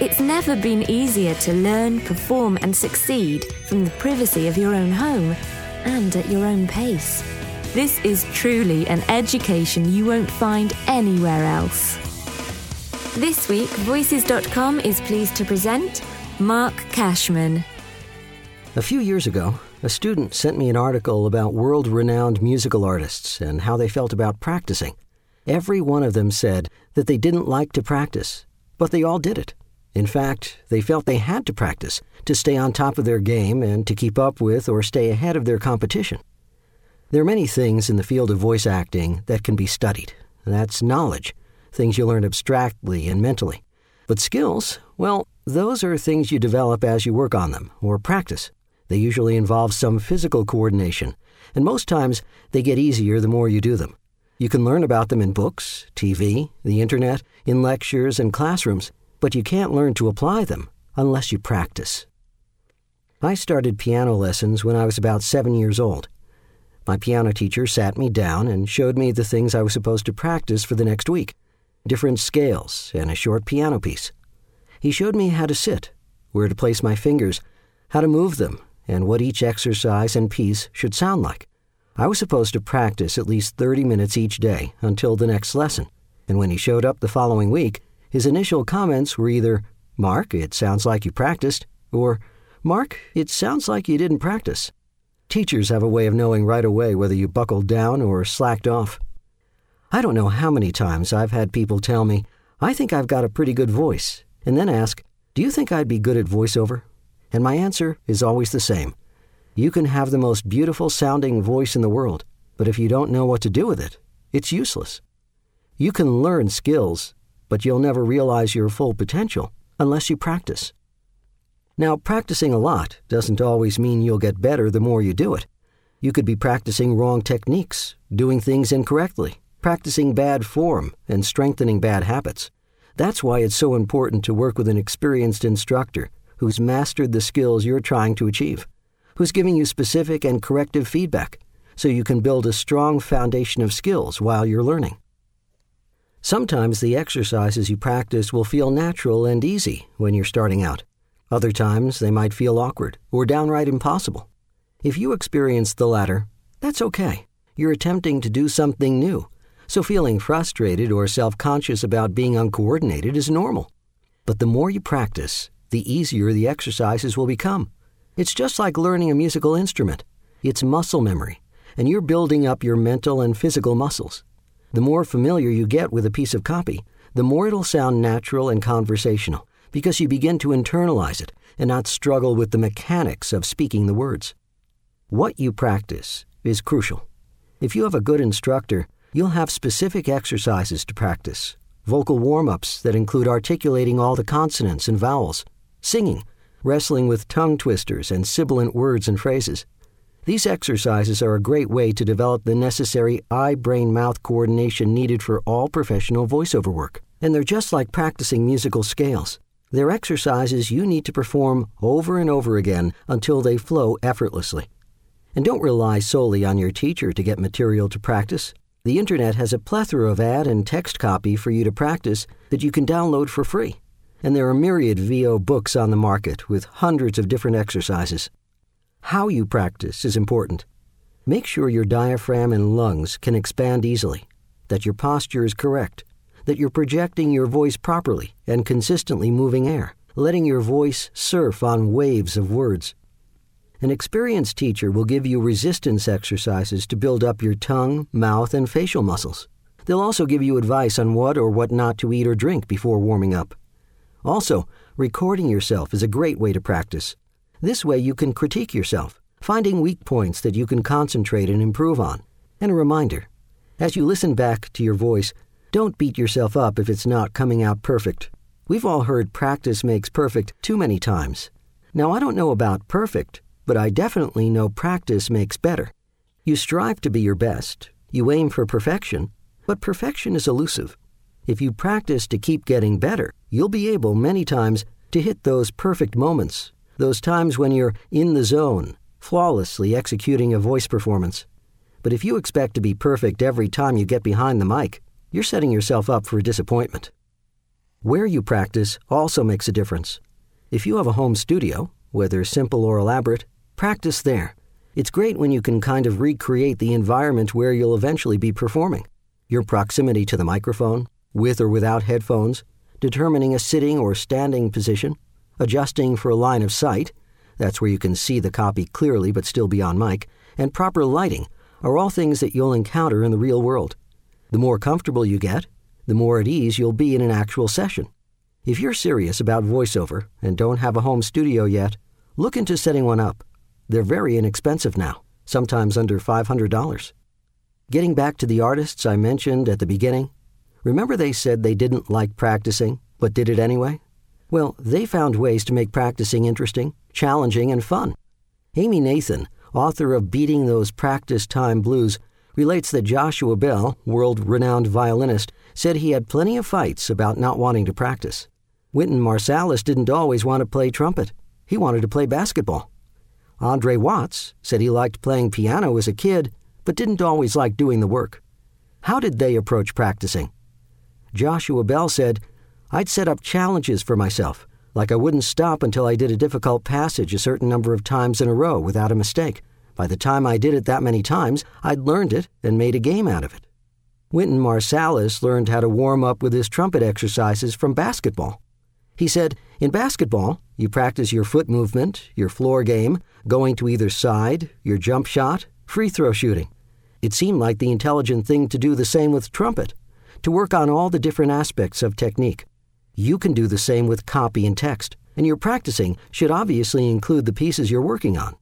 It's never been easier to learn, perform, and succeed from the privacy of your own home and at your own pace. This is truly an education you won't find anywhere else. This week, Voices.com is pleased to present Marc Cashman. A few years ago, a student sent me an article about world renowned musical artists and how they felt about practicing. Every one of them said that they didn't like to practice, but they all did it. In fact, they felt they had to practice to stay on top of their game and to keep up with or stay ahead of their competition. There are many things in the field of voice acting that can be studied. That's knowledge, things you learn abstractly and mentally. But skills, well, those are things you develop as you work on them or practice. They usually involve some physical coordination, and most times they get easier the more you do them. You can learn about them in books, TV, the internet, in lectures and classrooms, but you can't learn to apply them unless you practice. I started piano lessons when I was about seven years old. My piano teacher sat me down and showed me the things I was supposed to practice for the next week different scales and a short piano piece. He showed me how to sit, where to place my fingers, how to move them, and what each exercise and piece should sound like. I was supposed to practice at least 30 minutes each day until the next lesson, and when he showed up the following week, his initial comments were either, Marc, it sounds like you practiced, or, Marc, it sounds like you didn't practice. Teachers have a way of knowing right away whether you buckled down or slacked off. I don't know how many times I've had people tell me, I think I've got a pretty good voice, and then ask, Do you think I'd be good at voiceover? And my answer is always the same. You can have the most beautiful sounding voice in the world, but if you don't know what to do with it, it's useless. You can learn skills, but you'll never realize your full potential unless you practice. Now, practicing a lot doesn't always mean you'll get better the more you do it. You could be practicing wrong techniques, doing things incorrectly, practicing bad form, and strengthening bad habits. That's why it's so important to work with an experienced instructor who's mastered the skills you're trying to achieve, who's giving you specific and corrective feedback so you can build a strong foundation of skills while you're learning. Sometimes the exercises you practice will feel natural and easy when you're starting out. Other times they might feel awkward or downright impossible. If you experience the latter, that's okay. You're attempting to do something new, so feeling frustrated or self conscious about being uncoordinated is normal. But the more you practice, the easier the exercises will become. It's just like learning a musical instrument. It's muscle memory, and you're building up your mental and physical muscles. The more familiar you get with a piece of copy, the more it'll sound natural and conversational because you begin to internalize it and not struggle with the mechanics of speaking the words. What you practice is crucial. If you have a good instructor, you'll have specific exercises to practice, vocal warm ups that include articulating all the consonants and vowels, singing, wrestling with tongue twisters and sibilant words and phrases. These exercises are a great way to develop the necessary eye brain mouth coordination needed for all professional voiceover work. And they're just like practicing musical scales. They're exercises you need to perform over and over again until they flow effortlessly. And don't rely solely on your teacher to get material to practice. The internet has a plethora of ad and text copy for you to practice that you can download for free. And there are myriad VO books on the market with hundreds of different exercises. How you practice is important. Make sure your diaphragm and lungs can expand easily, that your posture is correct, that you're projecting your voice properly and consistently moving air, letting your voice surf on waves of words. An experienced teacher will give you resistance exercises to build up your tongue, mouth, and facial muscles. They'll also give you advice on what or what not to eat or drink before warming up. Also, recording yourself is a great way to practice. This way you can critique yourself, finding weak points that you can concentrate and improve on. And a reminder as you listen back to your voice, don't beat yourself up if it's not coming out perfect. We've all heard practice makes perfect too many times. Now, I don't know about perfect, but I definitely know practice makes better. You strive to be your best, you aim for perfection, but perfection is elusive. If you practice to keep getting better, you'll be able many times to hit those perfect moments, those times when you're in the zone, flawlessly executing a voice performance. But if you expect to be perfect every time you get behind the mic, you're setting yourself up for disappointment. Where you practice also makes a difference. If you have a home studio, whether simple or elaborate, practice there. It's great when you can kind of recreate the environment where you'll eventually be performing. Your proximity to the microphone, with or without headphones, determining a sitting or standing position, adjusting for a line of sight, that's where you can see the copy clearly but still be on mic, and proper lighting are all things that you'll encounter in the real world. The more comfortable you get, the more at ease you'll be in an actual session. If you're serious about voiceover and don't have a home studio yet, look into setting one up. They're very inexpensive now, sometimes under $500. Getting back to the artists I mentioned at the beginning, remember they said they didn't like practicing, but did it anyway? Well, they found ways to make practicing interesting, challenging, and fun. Amy Nathan, author of Beating Those Practice Time Blues, relates that Joshua Bell, world renowned violinist, said he had plenty of fights about not wanting to practice. Wynton Marsalis didn't always want to play trumpet, he wanted to play basketball. Andre Watts said he liked playing piano as a kid, but didn't always like doing the work. How did they approach practicing? Joshua Bell said, I'd set up challenges for myself, like I wouldn't stop until I did a difficult passage a certain number of times in a row without a mistake. By the time I did it that many times, I'd learned it and made a game out of it. Wynton Marsalis learned how to warm up with his trumpet exercises from basketball. He said, In basketball, you practice your foot movement, your floor game, going to either side, your jump shot, free throw shooting. It seemed like the intelligent thing to do the same with trumpet, to work on all the different aspects of technique. You can do the same with copy and text, and your practicing should obviously include the pieces you're working on.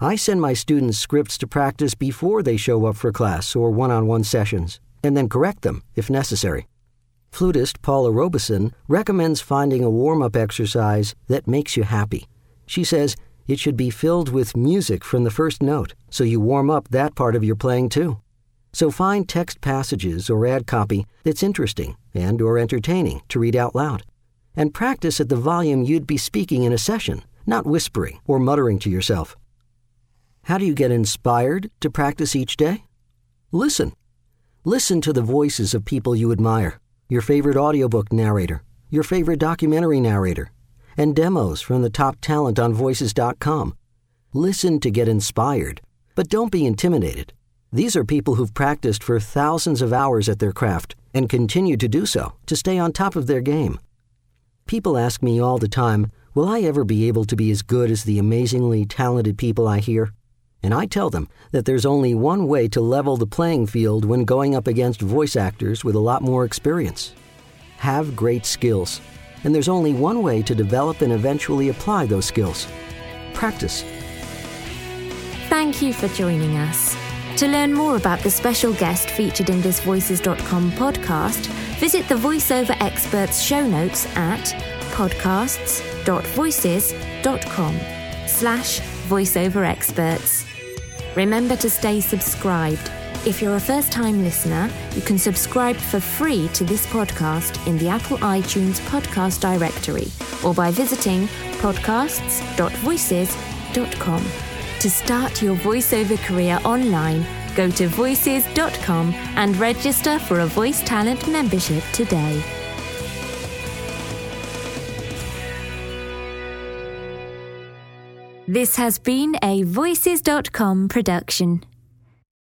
I send my students scripts to practice before they show up for class or one on one sessions, and then correct them if necessary. Flutist Paula Robison recommends finding a warm up exercise that makes you happy. She says it should be filled with music from the first note, so you warm up that part of your playing too. So find text passages or ad copy that's interesting and or entertaining to read out loud. And practice at the volume you'd be speaking in a session, not whispering or muttering to yourself. How do you get inspired to practice each day? Listen. Listen to the voices of people you admire, your favorite audiobook narrator, your favorite documentary narrator, and demos from the top talent on voices.com. Listen to get inspired, but don't be intimidated. These are people who've practiced for thousands of hours at their craft and continue to do so to stay on top of their game. People ask me all the time, will I ever be able to be as good as the amazingly talented people I hear? And I tell them that there's only one way to level the playing field when going up against voice actors with a lot more experience. Have great skills. And there's only one way to develop and eventually apply those skills practice. Thank you for joining us. To learn more about the special guest featured in this Voices.com podcast, visit the VoiceOver Experts show notes at podcasts.voices.com slash voiceover experts. Remember to stay subscribed. If you're a first time listener, you can subscribe for free to this podcast in the Apple iTunes podcast directory or by visiting podcasts.voices.com. To start your voiceover career online, go to voices.com and register for a voice talent membership today. This has been a Voices.com production.